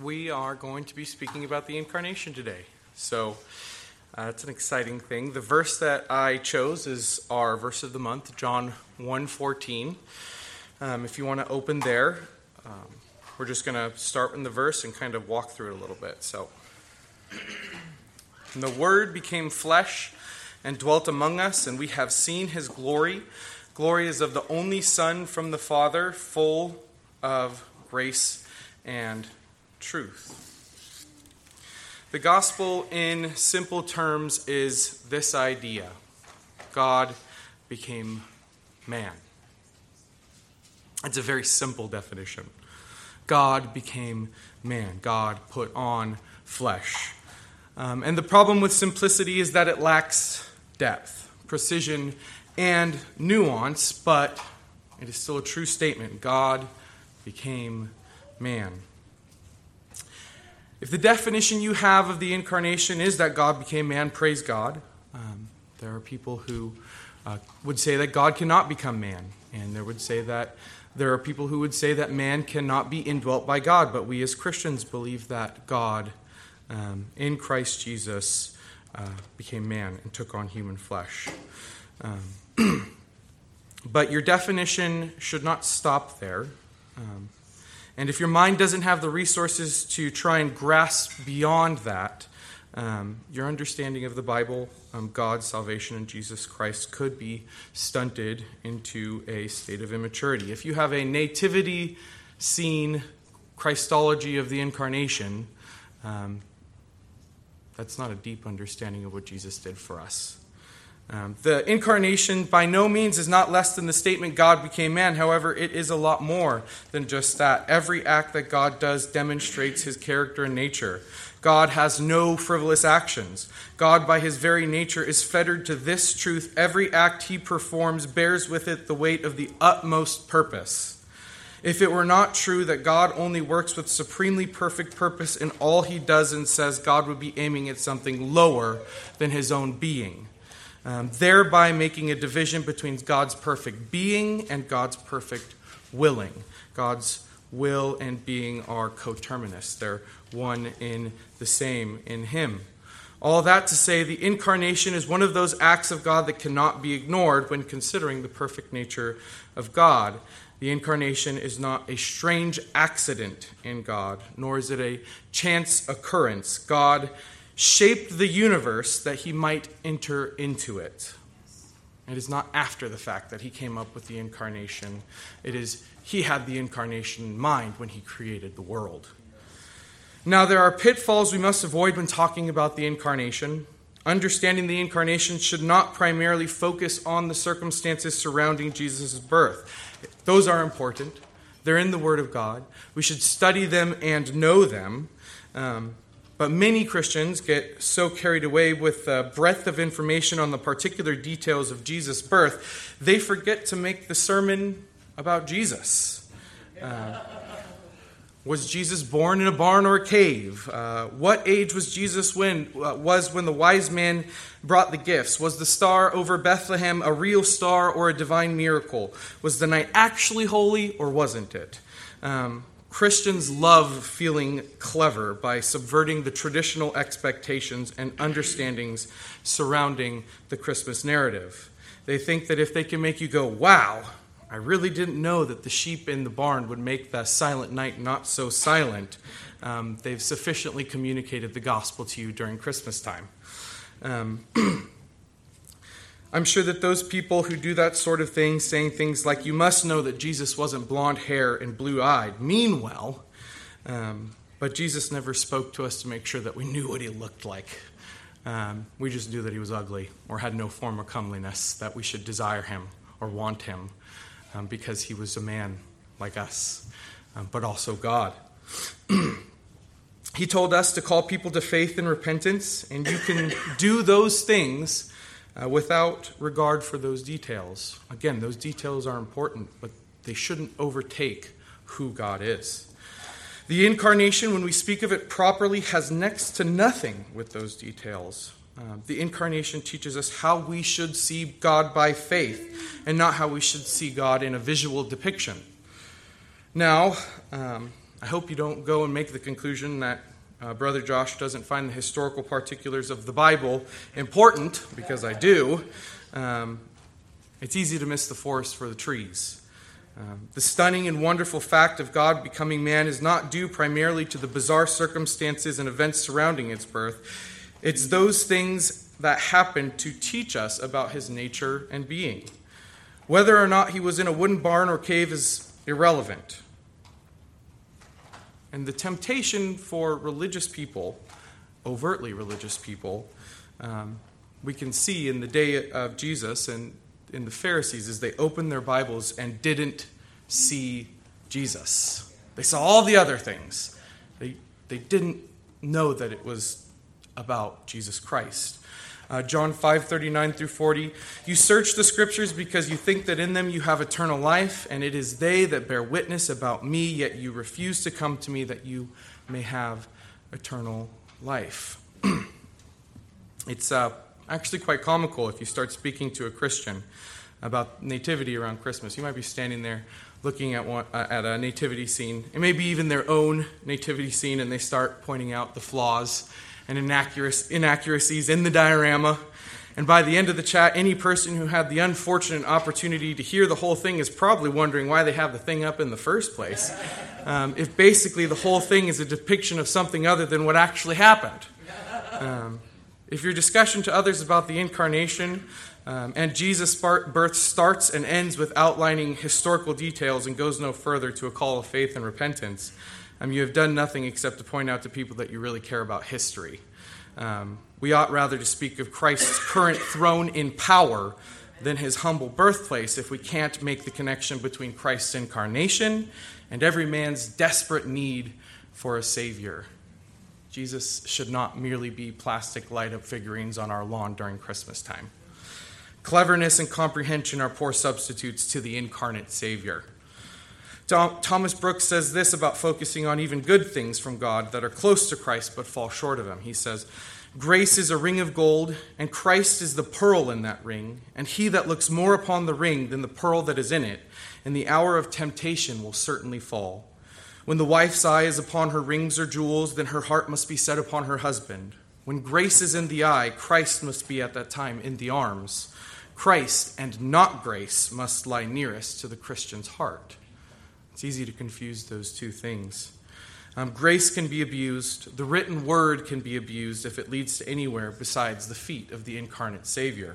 we are going to be speaking about the incarnation today. So uh, it's an exciting thing. The verse that I chose is our verse of the month, John 1:14. Um, if you want to open there, um, we're just going to start in the verse and kind of walk through it a little bit. So, and the Word became flesh and dwelt among us, and we have seen His glory. Glory is of the only Son from the Father, full of grace and truth. The gospel, in simple terms, is this idea God became man. It's a very simple definition. God became man. God put on flesh. Um, and the problem with simplicity is that it lacks depth, precision, and nuance, but it is still a true statement. God became man. If the definition you have of the incarnation is that God became man, praise God. Um, there are people who uh, would say that God cannot become man, and there would say that there are people who would say that man cannot be indwelt by God, but we as Christians believe that God, um, in Christ Jesus, uh, became man and took on human flesh. Um, but your definition should not stop there. And if your mind doesn't have the resources to try and grasp beyond that, um, your understanding of the Bible, um, God's salvation in Jesus Christ, could be stunted into a state of immaturity. If you have a nativity scene Christology of the incarnation, um, that's not a deep understanding of what Jesus did for us. Um, the incarnation by no means is not less than the statement God became man. However, it is a lot more than just that. Every act that God does demonstrates his character and nature. God has no frivolous actions. God, by his very nature, is fettered to this truth. Every act he performs bears with it the weight of the utmost purpose. If it were not true that God only works with supremely perfect purpose in all he does and says, God would be aiming at something lower than his own being um, thereby making a division between God's perfect being and God's perfect willing. God's will and being are coterminous, they're one in the same in Him. All that to say, the incarnation is one of those acts of God that cannot be ignored when considering the perfect nature of God. The incarnation is not a strange accident in God, nor is it a chance occurrence. God shaped the universe that he might enter into it. It is not after the fact that he came up with the incarnation. It is he had the incarnation in mind when he created the world. Now, there are pitfalls we must avoid when talking about the incarnation. Understanding the incarnation should not primarily focus on the circumstances surrounding Jesus' birth. Those are important, they're in the Word of God. We should study them and know them. Um, but many Christians get so carried away with the breadth of information on the particular details of Jesus' birth, they forget to make the sermon about Jesus. Uh, was Jesus born in a barn or a cave? Uh, what age was Jesus when uh, was when the wise man brought the gifts? Was the star over Bethlehem a real star or a divine miracle? Was the night actually holy or wasn't it? Um, Christians love feeling clever by subverting the traditional expectations and understandings surrounding the Christmas narrative. They think that if they can make you go, wow, I really didn't know that the sheep in the barn would make the silent night not so silent, um, they've sufficiently communicated the gospel to you during Christmas time. Um, I'm sure that those people who do that sort of thing, saying things like, you must know that Jesus wasn't blonde hair and blue eyed, mean well, um, but Jesus never spoke to us to make sure that we knew what he looked like. Um, we just knew that he was ugly or had no form of comeliness, that we should desire him or want him um, because he was a man like us, um, but also God. he told us to call people to faith and repentance, and you can do those things uh, without regard for those details. Again, those details are important, but they shouldn't overtake who God is. The incarnation, when we speak of it properly, has next to nothing with those details. Uh, the incarnation teaches us how we should see God by faith and not how we should see God in a visual depiction. Now, um, I hope you don't go and make the conclusion that uh, Brother Josh doesn't find the historical particulars of the Bible important, because I do. Um, it's easy to miss the forest for the trees. Um, the stunning and wonderful fact of God becoming man is not due primarily to the bizarre circumstances and events surrounding its birth. It's those things that happened to teach us about his nature and being. Whether or not he was in a wooden barn or cave is irrelevant. And the temptation for religious people, overtly religious people, um, we can see in the day of Jesus and in the Pharisees is they opened their Bibles and didn't see Jesus. They saw all the other things. They, they didn't know that it was about Jesus Christ. Uh, John 5 39 through 40. You search the scriptures because you think that in them you have eternal life, and it is they that bear witness about me, yet you refuse to come to me that you may have eternal life. it's uh, actually quite comical if you start speaking to a Christian about nativity around Christmas. You might be standing there looking at, one, uh, at a nativity scene, and maybe even their own nativity scene, and they start pointing out the flaws and inaccuracies in the diorama. And by the end of the chat, any person who had the unfortunate opportunity to hear the whole thing is probably wondering why they have the thing up in the first place. Um, if basically the whole thing is a depiction of something other than what actually happened. Um, if your discussion to others about the incarnation um, and Jesus' birth starts and ends with outlining historical details and goes no further to a call of faith and repentance, um, you have done nothing except to point out to people that you really care about history. Um, we ought rather to speak of Christ's current throne in power than his humble birthplace if we can't make the connection between Christ's incarnation and every man's desperate need for a Savior. Jesus should not merely be plastic light up figurines on our lawn during Christmas time. Cleverness and comprehension are poor substitutes to the incarnate Savior. Thomas Brooks says this about focusing on even good things from God that are close to Christ but fall short of Him. He says, Grace is a ring of gold, and Christ is the pearl in that ring, and he that looks more upon the ring than the pearl that is in it, in the hour of temptation will certainly fall. When the wife's eye is upon her rings or jewels, then her heart must be set upon her husband. When grace is in the eye, Christ must be at that time in the arms. Christ and not grace must lie nearest to the Christian's heart. It's easy to confuse those two things. Um, grace can be abused. The written word can be abused if it leads to anywhere besides the feet of the incarnate Savior.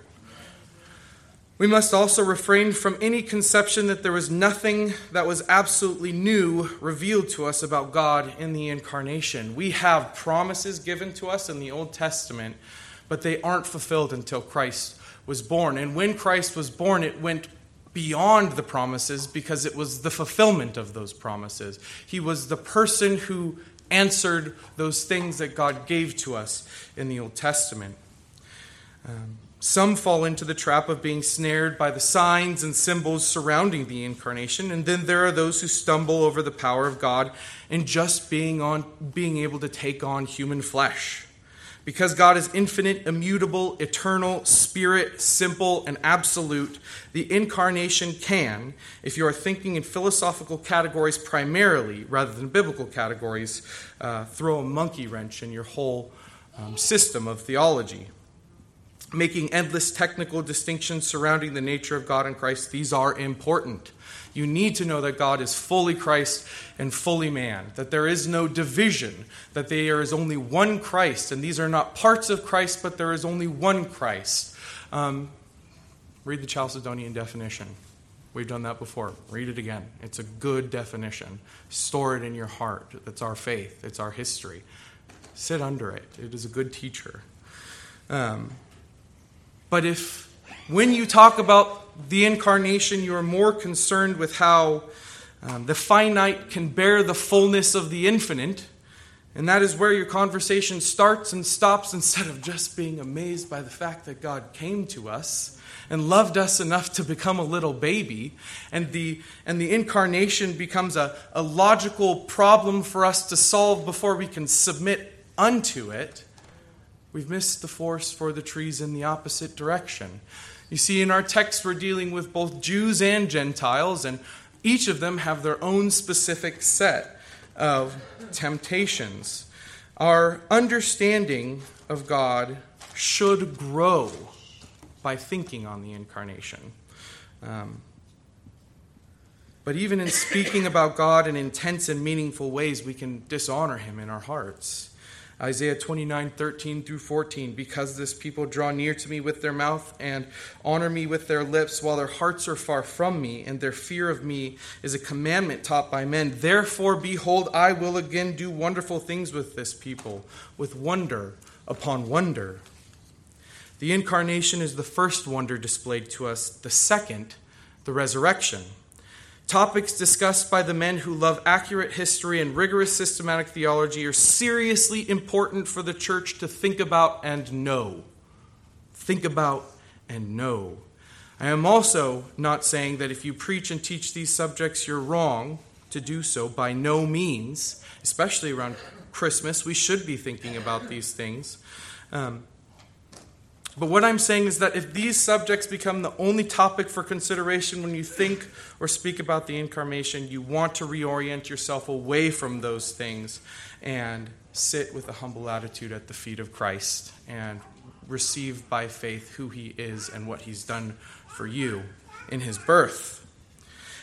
We must also refrain from any conception that there was nothing that was absolutely new revealed to us about God in the incarnation. We have promises given to us in the Old Testament, but they aren't fulfilled until Christ was born. And when Christ was born, it went beyond the promises because it was the fulfillment of those promises. He was the person who answered those things that God gave to us in the Old Testament. Um, some fall into the trap of being snared by the signs and symbols surrounding the incarnation, and then there are those who stumble over the power of God in just being on being able to take on human flesh. Because God is infinite, immutable, eternal, spirit, simple, and absolute, the incarnation can, if you are thinking in philosophical categories primarily rather than biblical categories, uh, throw a monkey wrench in your whole um, system of theology. Making endless technical distinctions surrounding the nature of God and Christ, these are important. You need to know that God is fully Christ and fully man, that there is no division, that there is only one Christ, and these are not parts of Christ, but there is only one Christ. Um, read the Chalcedonian definition. We've done that before. Read it again. It's a good definition. Store it in your heart. That's our faith, it's our history. Sit under it. It is a good teacher. Um, but if, when you talk about the incarnation, you are more concerned with how um, the finite can bear the fullness of the infinite. And that is where your conversation starts and stops instead of just being amazed by the fact that God came to us and loved us enough to become a little baby. And the, and the incarnation becomes a, a logical problem for us to solve before we can submit unto it. We've missed the forest for the trees in the opposite direction. You see, in our text, we're dealing with both Jews and Gentiles, and each of them have their own specific set of temptations. Our understanding of God should grow by thinking on the incarnation. Um, but even in speaking about God in intense and meaningful ways, we can dishonor him in our hearts. Isaiah 29, 13 through 14. Because this people draw near to me with their mouth and honor me with their lips, while their hearts are far from me, and their fear of me is a commandment taught by men. Therefore, behold, I will again do wonderful things with this people, with wonder upon wonder. The incarnation is the first wonder displayed to us, the second, the resurrection. Topics discussed by the men who love accurate history and rigorous systematic theology are seriously important for the church to think about and know. Think about and know. I am also not saying that if you preach and teach these subjects, you're wrong to do so. By no means, especially around Christmas, we should be thinking about these things. Um, but what I'm saying is that if these subjects become the only topic for consideration when you think or speak about the incarnation, you want to reorient yourself away from those things and sit with a humble attitude at the feet of Christ and receive by faith who he is and what he's done for you in his birth.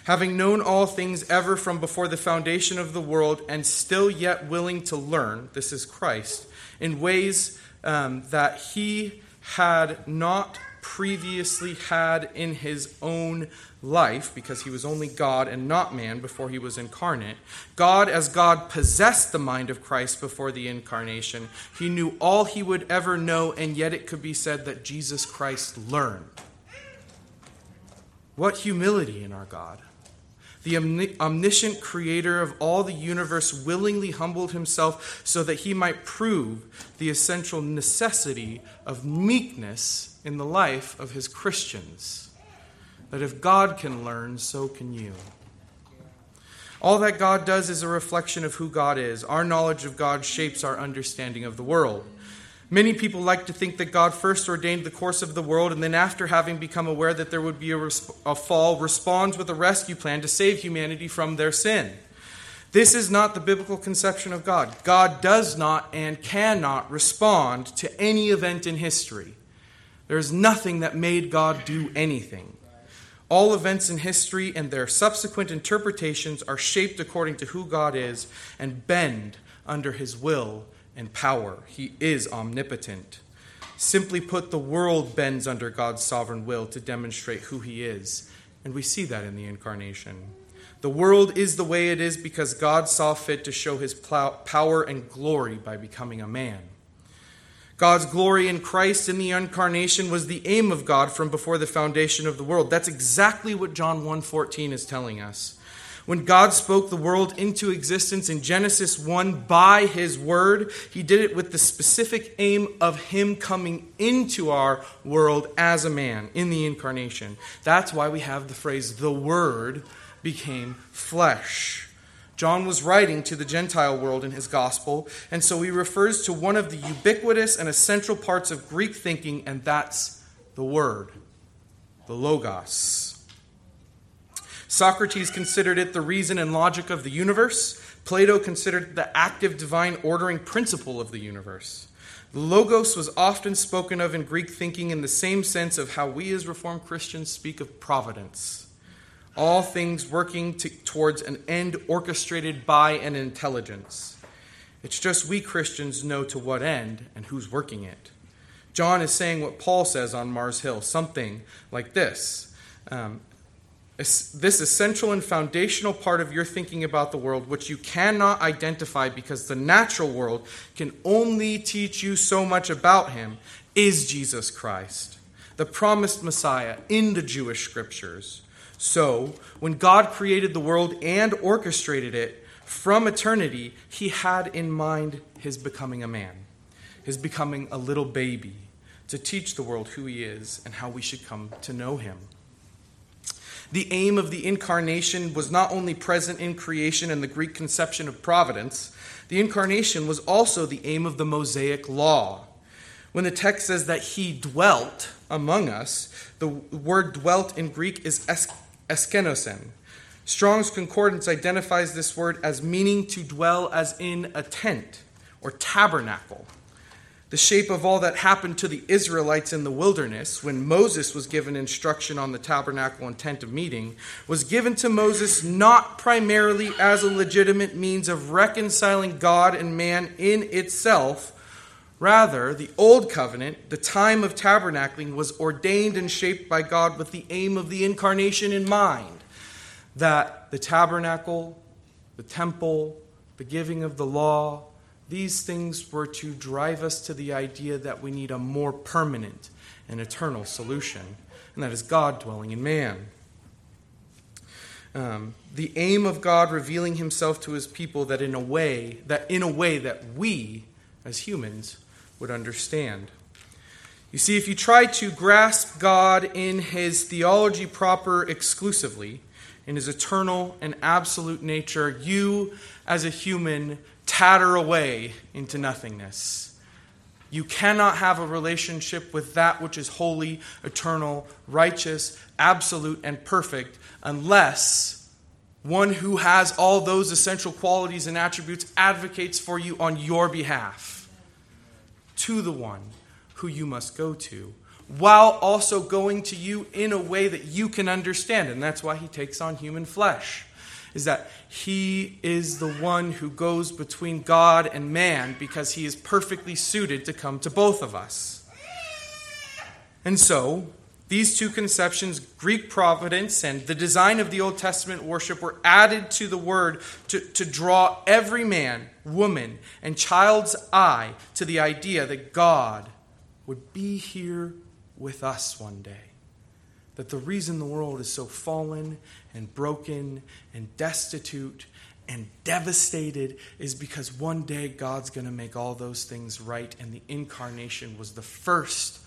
Having known all things ever from before the foundation of the world and still yet willing to learn, this is Christ, in ways um, that he had not previously had in his own life, because he was only God and not man before he was incarnate. God, as God, possessed the mind of Christ before the incarnation. He knew all he would ever know, and yet it could be said that Jesus Christ learned. What humility in our God! The omniscient creator of all the universe willingly humbled himself so that he might prove the essential necessity of meekness in the life of his Christians. That if God can learn, so can you. All that God does is a reflection of who God is. Our knowledge of God shapes our understanding of the world. Many people like to think that God first ordained the course of the world and then, after having become aware that there would be a, resp- a, fall, responds with a rescue plan to save humanity from their sin. This is not the biblical conception of God. God does not and cannot respond to any event in history. There is nothing that made God do anything. All events in history and their subsequent interpretations are shaped according to who God is and bend under his will and power. He is omnipotent. Simply put, the world bends under God's sovereign will to demonstrate who He is. And we see that in the incarnation. The world is the way it is because God saw fit to show His power and glory by becoming a man. God's glory in Christ in the incarnation was the aim of God from before the foundation of the world. That's exactly what John 1:14 is telling us. When God spoke the world into existence in Genesis 1 by his word, he did it with the specific aim of him coming into our world as a man in the incarnation. That's why we have the phrase, the word became flesh. John was writing to the Gentile world in his gospel, and so he refers to one of the ubiquitous and essential parts of Greek thinking, and that's the word, the logos. Socrates considered it the reason and logic of the universe. Plato considered it the active divine ordering principle of the universe. Logos was often spoken of in Greek thinking in the same sense of how we as Reformed Christians speak of providence. All things working to, towards an end orchestrated by an intelligence. It's just we Christians know to what end and who's working it. John is saying what Paul says on Mars Hill, something like this. Um, this essential and foundational part of your thinking about the world, which you cannot identify because the natural world can only teach you so much about him, is Jesus Christ, the promised Messiah in the Jewish scriptures. So, when God created the world and orchestrated it from eternity, he had in mind his becoming a man, his becoming a little baby, to teach the world who he is and how we should come to know him. The aim of the incarnation was not only present in creation and the Greek conception of providence, the incarnation was also the aim of the Mosaic law. When the text says that he dwelt among us, the word dwelt in Greek is es- eskenosen. Strong's Concordance identifies this word as meaning to dwell as in a tent or tabernacle. The shape of all that happened to the Israelites in the wilderness when Moses was given instruction on the tabernacle and tent of meeting was given to Moses not primarily as a legitimate means of reconciling God and man in itself. Rather, the Old Covenant, the time of tabernacling, was ordained and shaped by God with the aim of the incarnation in mind that the tabernacle, the temple, the giving of the law, these things were to drive us to the idea that we need a more permanent and eternal solution, and that is God dwelling in man. Um, the aim of God revealing himself to his people that in a way that in a way that we as humans would understand. You see, if you try to grasp God in his theology proper exclusively, in his eternal and absolute nature, you as a human tatter away into nothingness. You cannot have a relationship with that which is holy, eternal, righteous, absolute, and perfect unless one who has all those essential qualities and attributes advocates for you on your behalf to the one who you must go to while also going to you in a way that you can understand. And that's why he takes on human flesh, is that he is the one who goes between God and man because he is perfectly suited to come to both of us. And so, these two conceptions, Greek providence and the design of the Old Testament worship, were added to the word to, to draw every man, woman, and child's eye to the idea that God would be here with us one day. That the reason the world is so fallen and broken and destitute and devastated is because one day God's going to make all those things right, and the incarnation was the first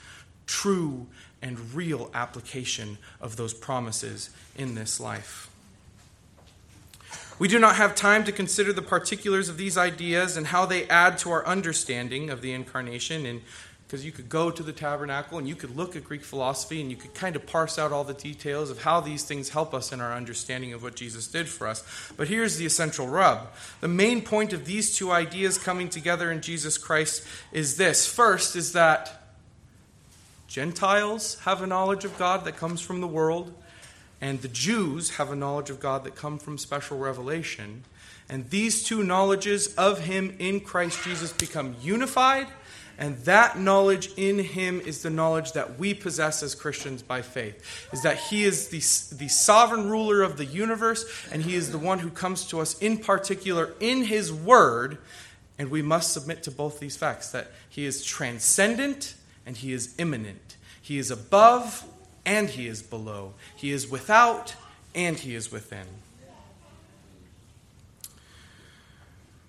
true and real application of those promises in this life. We do not have time to consider the particulars of these ideas and how they add to our understanding of the incarnation in because you could go to the tabernacle and you could look at Greek philosophy and you could kind of parse out all the details of how these things help us in our understanding of what Jesus did for us. But here's the essential rub the main point of these two ideas coming together in Jesus Christ is this first, is that Gentiles have a knowledge of God that comes from the world, and the Jews have a knowledge of God that come from special revelation. And these two knowledges of Him in Christ Jesus become unified and that knowledge in him is the knowledge that we possess as Christians by faith. Is that he is the, the sovereign ruler of the universe, and he is the one who comes to us in particular in his word. And we must submit to both these facts that he is transcendent and he is immanent. He is above and he is below. He is without and he is within.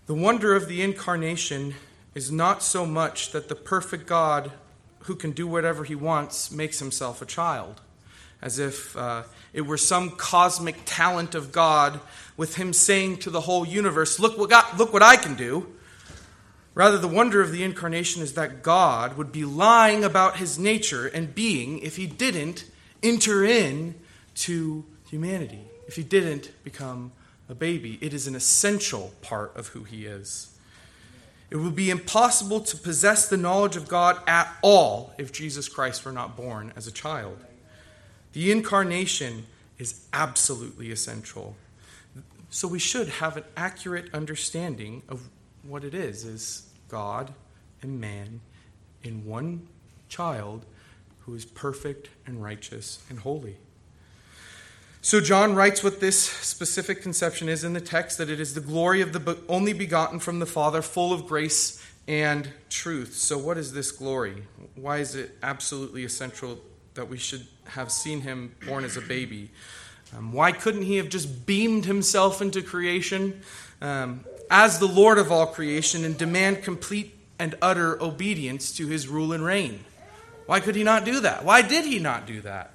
The wonder of the incarnation is not so much that the perfect God who can do whatever he wants makes himself a child, as if uh, it were some cosmic talent of God with him saying to the whole universe, look what, God, look what I can do. Rather, the wonder of the incarnation is that God would be lying about his nature and being if he didn't enter in to humanity, if he didn't become a baby. It is an essential part of who he is. It would be impossible to possess the knowledge of God at all if Jesus Christ were not born as a child. The incarnation is absolutely essential. So we should have an accurate understanding of what it is is God and man in one child who is perfect and righteous and holy. So, John writes what this specific conception is in the text that it is the glory of the only begotten from the Father, full of grace and truth. So, what is this glory? Why is it absolutely essential that we should have seen him born as a baby? Um, why couldn't he have just beamed himself into creation um, as the Lord of all creation and demand complete and utter obedience to his rule and reign? Why could he not do that? Why did he not do that?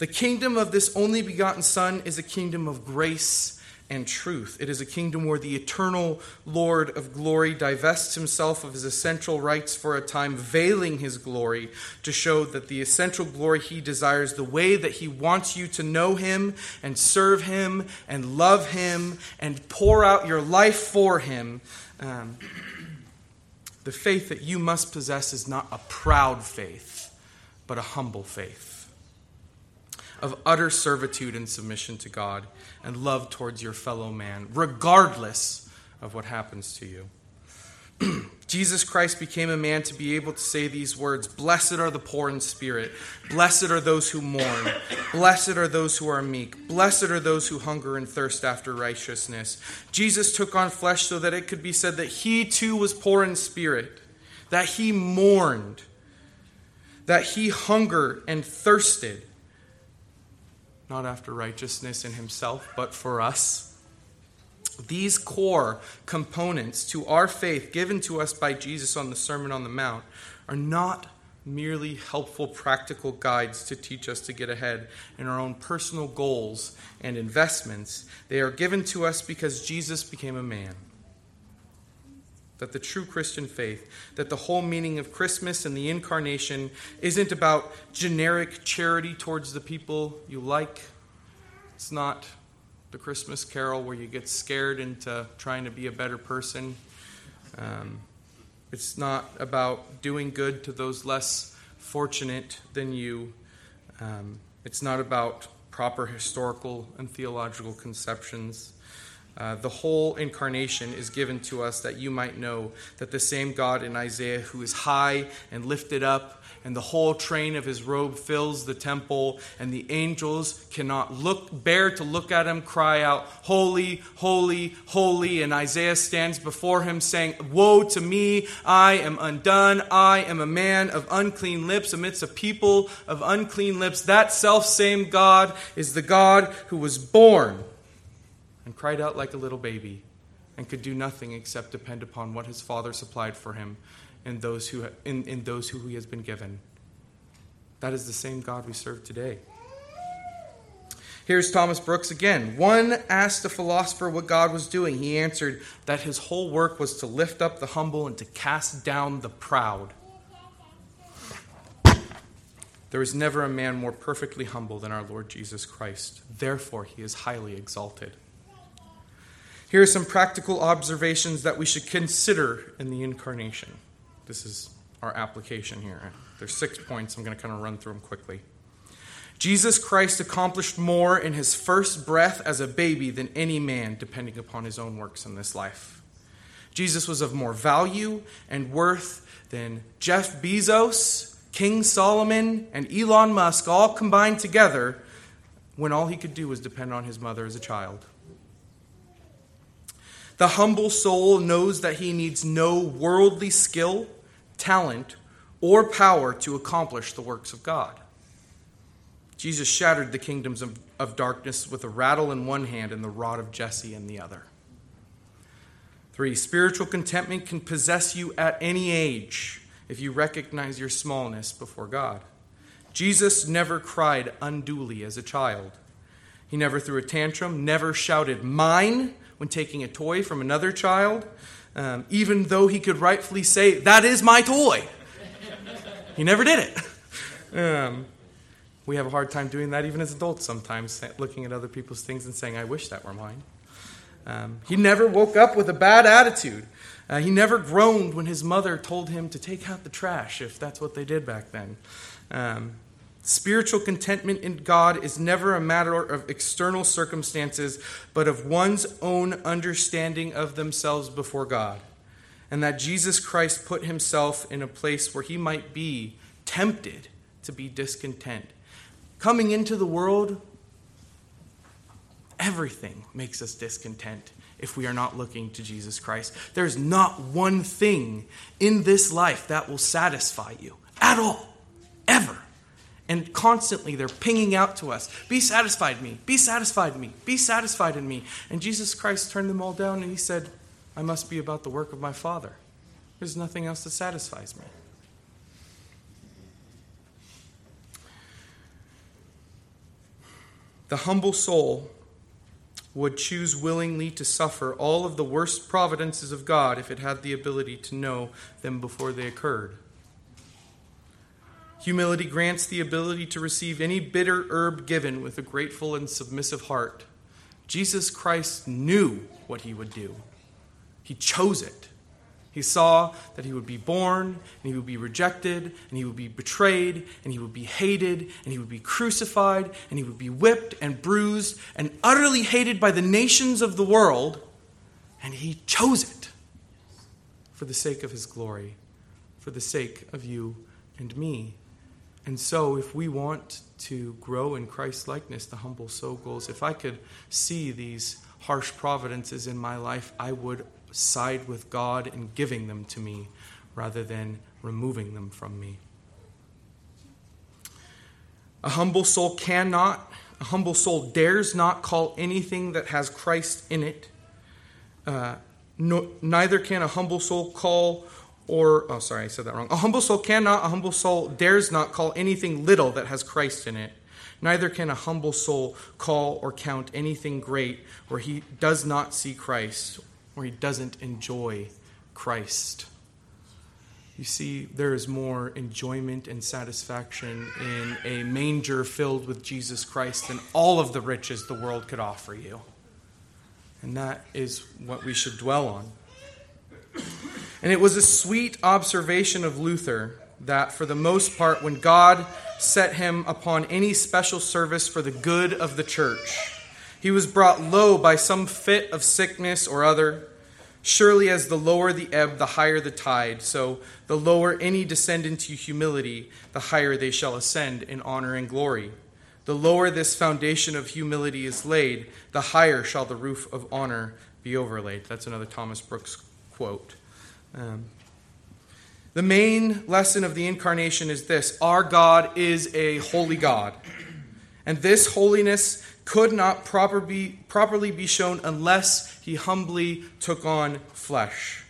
The kingdom of this only begotten Son is a kingdom of grace and truth. It is a kingdom where the eternal Lord of glory divests himself of his essential rights for a time, veiling his glory to show that the essential glory he desires, the way that he wants you to know him and serve him and love him and pour out your life for him. Um, the faith that you must possess is not a proud faith, but a humble faith of utter servitude and submission to God and love towards your fellow man, regardless of what happens to you. Jesus Christ became a man to be able to say these words Blessed are the poor in spirit, blessed are those who mourn, blessed are those who are meek, blessed are those who hunger and thirst after righteousness. Jesus took on flesh so that it could be said that he too was poor in spirit, that he mourned, that he hungered and thirsted not after righteousness in himself, but for us. These core components to our faith given to us by Jesus on the Sermon on the Mount are not merely helpful practical guides to teach us to get ahead in our own personal goals and investments. They are given to us because Jesus became a man that the true Christian faith, that the whole meaning of Christmas and the incarnation isn't about generic charity towards the people you like. It's not the Christmas carol where you get scared into trying to be a better person. Um, it's not about doing good to those less fortunate than you. Um, it's not about proper historical and theological conceptions. Uh, the whole incarnation is given to us that you might know that the same God in Isaiah, who is high and lifted up, and the whole train of his robe fills the temple, and the angels cannot look, bear to look at him, cry out, Holy, holy, holy. And Isaiah stands before him saying, Woe to me, I am undone. I am a man of unclean lips amidst a people of unclean lips. That self same God is the God who was born and cried out like a little baby and could do nothing except depend upon what his father supplied for him in those who, in, in those who he has been given. That is the same God we serve today. Here's Thomas Brooks again. One asked a philosopher what God was doing. He answered that his whole work was to lift up the humble and to cast down the proud. There is never a man more perfectly humble than our Lord Jesus Christ. Therefore, he is highly exalted. Here are some practical observations that we should consider in the incarnation. This is our application here. There's six points. I'm going to kind of run through them quickly. Jesus Christ accomplished more in his first breath as a baby than any man, depending upon his own works in this life. Jesus was of more value and worth than Jeff Bezos, King Solomon, and Elon Musk all combined together when all he could do was depend on his mother as a child. The humble soul knows that he needs no worldly skill, talent, or power to accomplish the works of God. Jesus shattered the kingdoms of, of darkness with a rattle in one hand and the rod of Jesse in the other. Three, spiritual contentment can possess you at any age if you recognize your smallness before God. Jesus never cried unduly as a child. He never threw a tantrum, never shouted, Mine, when taking a toy from another child, um, even though he could rightfully say, That is my toy. he never did it. Um, we have a hard time doing that even as adults sometimes, looking at other people's things and saying, I wish that were mine. Um, he never woke up with a bad attitude. Uh, he never groaned when his mother told him to take out the trash, if that's what they did back then. Um, Spiritual contentment in God is never a matter of external circumstances, but of one's own understanding of themselves before God. And that Jesus Christ put himself in a place where he might be tempted to be discontent. Coming into the world, everything makes us discontent if we are not looking to Jesus Christ. There's not one thing in this life that will satisfy you at all, ever. And constantly they're pinging out to us Be satisfied me, be satisfied me, be satisfied in me. And Jesus Christ turned them all down and he said, I must be about the work of my Father. There's nothing else that satisfies me. The humble soul would choose willingly to suffer all of the worst providences of God if it had the ability to know them before they occurred. Humility grants the ability to receive any bitter herb given with a grateful and submissive heart. Jesus Christ knew what he would do, he chose it. He saw that he would be born, and he would be rejected, and he would be betrayed, and he would be hated, and he would be crucified, and he would be whipped and bruised and utterly hated by the nations of the world, and he chose it for the sake of his glory, for the sake of you and me. And so, if we want to grow in Christ's likeness, the humble soul goals, if I could see these harsh providences in my life, I would side with God in giving them to me rather than removing them from me. A humble soul cannot, a humble soul dares not call anything that has Christ in it. Uh, no, neither can a humble soul call or, oh, sorry, I said that wrong. A humble soul cannot, a humble soul dares not call anything little that has Christ in it. Neither can a humble soul call or count anything great where he does not see Christ where he doesn't enjoy Christ. You see, there is more enjoyment and satisfaction in a manger filled with Jesus Christ than all of the riches the world could offer you. And that is what we should dwell on. And it was a sweet observation of Luther that, for the most part, when God set him upon any special service for the good of the church, he was brought low by some fit of sickness or other Surely, as the lower the ebb, the higher the tide. So, the lower any descend into humility, the higher they shall ascend in honor and glory. The lower this foundation of humility is laid, the higher shall the roof of honor be overlaid. That's another Thomas Brooks quote. Um, the main lesson of the incarnation is this our God is a holy God. And this holiness could not proper be, properly be shown unless he humbly took on flesh.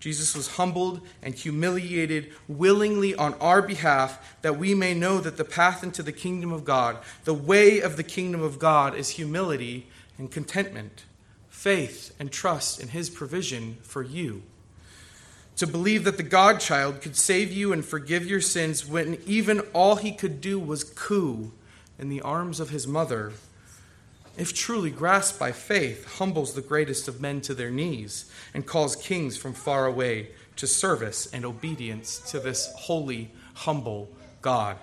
Jesus was humbled and humiliated willingly on our behalf that we may know that the path into the kingdom of God, the way of the kingdom of God, is humility and contentment, faith and trust in his provision for you. To believe that the God child could save you and forgive your sins when even all he could do was coo in the arms of his mother if truly grasped by faith, humbles the greatest of men to their knees and calls kings from far away to service and obedience to this holy, humble God.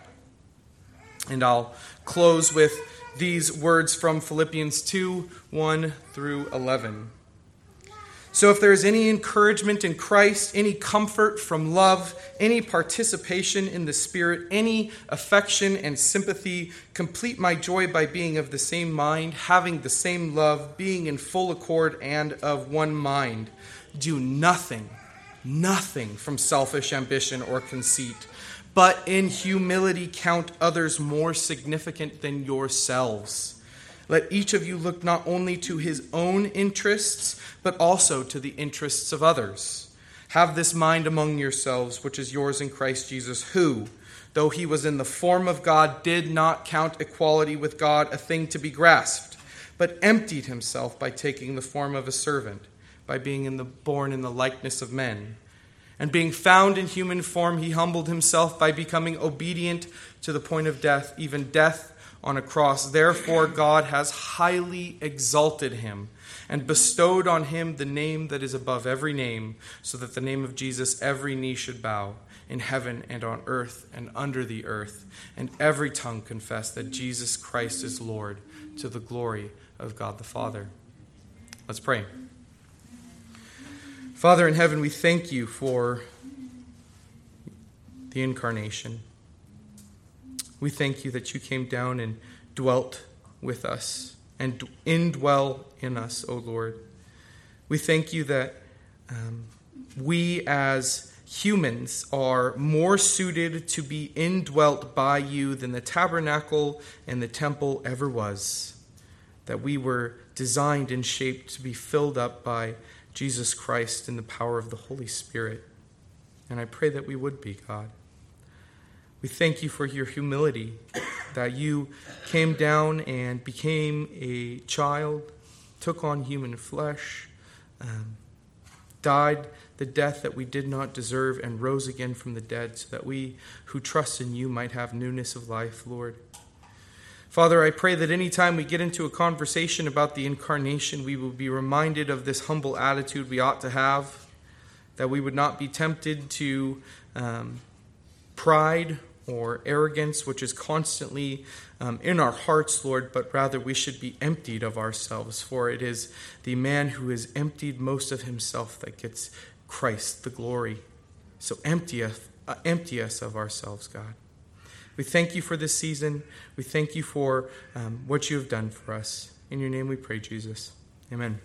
And I'll close with these words from Philippians 2 1 through 11. So, if there is any encouragement in Christ, any comfort from love, any participation in the Spirit, any affection and sympathy, complete my joy by being of the same mind, having the same love, being in full accord and of one mind. Do nothing, nothing from selfish ambition or conceit, but in humility count others more significant than yourselves. Let each of you look not only to his own interests, but also to the interests of others. Have this mind among yourselves, which is yours in Christ Jesus, who, though he was in the form of God, did not count equality with God a thing to be grasped, but emptied himself by taking the form of a servant, by being in the, born in the likeness of men. And being found in human form, he humbled himself by becoming obedient to the point of death, even death on a cross. Therefore, God has highly exalted him and bestowed on him the name that is above every name, so that the name of Jesus every knee should bow in heaven and on earth and under the earth, and every tongue confess that Jesus Christ is Lord to the glory of God the Father. Let's pray. Father in heaven, we thank you for the incarnation. We thank you that you came down and dwelt with us and indwell in us, O Lord. We thank you that um, we as humans are more suited to be indwelt by you than the tabernacle and the temple ever was. That we were designed and shaped to be filled up by Jesus Christ in the power of the Holy Spirit. And I pray that we would be, God. We thank you for your humility, that you came down and became a child, took on human flesh, um, died the death that we did not deserve, and rose again from the dead, so that we who trust in you might have newness of life, Lord. Father, I pray that anytime we get into a conversation about the incarnation, we will be reminded of this humble attitude we ought to have, that we would not be tempted to um, pride or arrogance, which is constantly um, in our hearts, Lord, but rather we should be emptied of ourselves. For it is the man who is emptied most of himself that gets Christ the glory. So empty us, uh, empty us of ourselves, God. We thank you for this season. We thank you for um, what you have done for us. In your name we pray, Jesus. Amen.